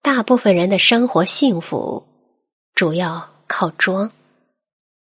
大部分人的生活幸福主要靠装。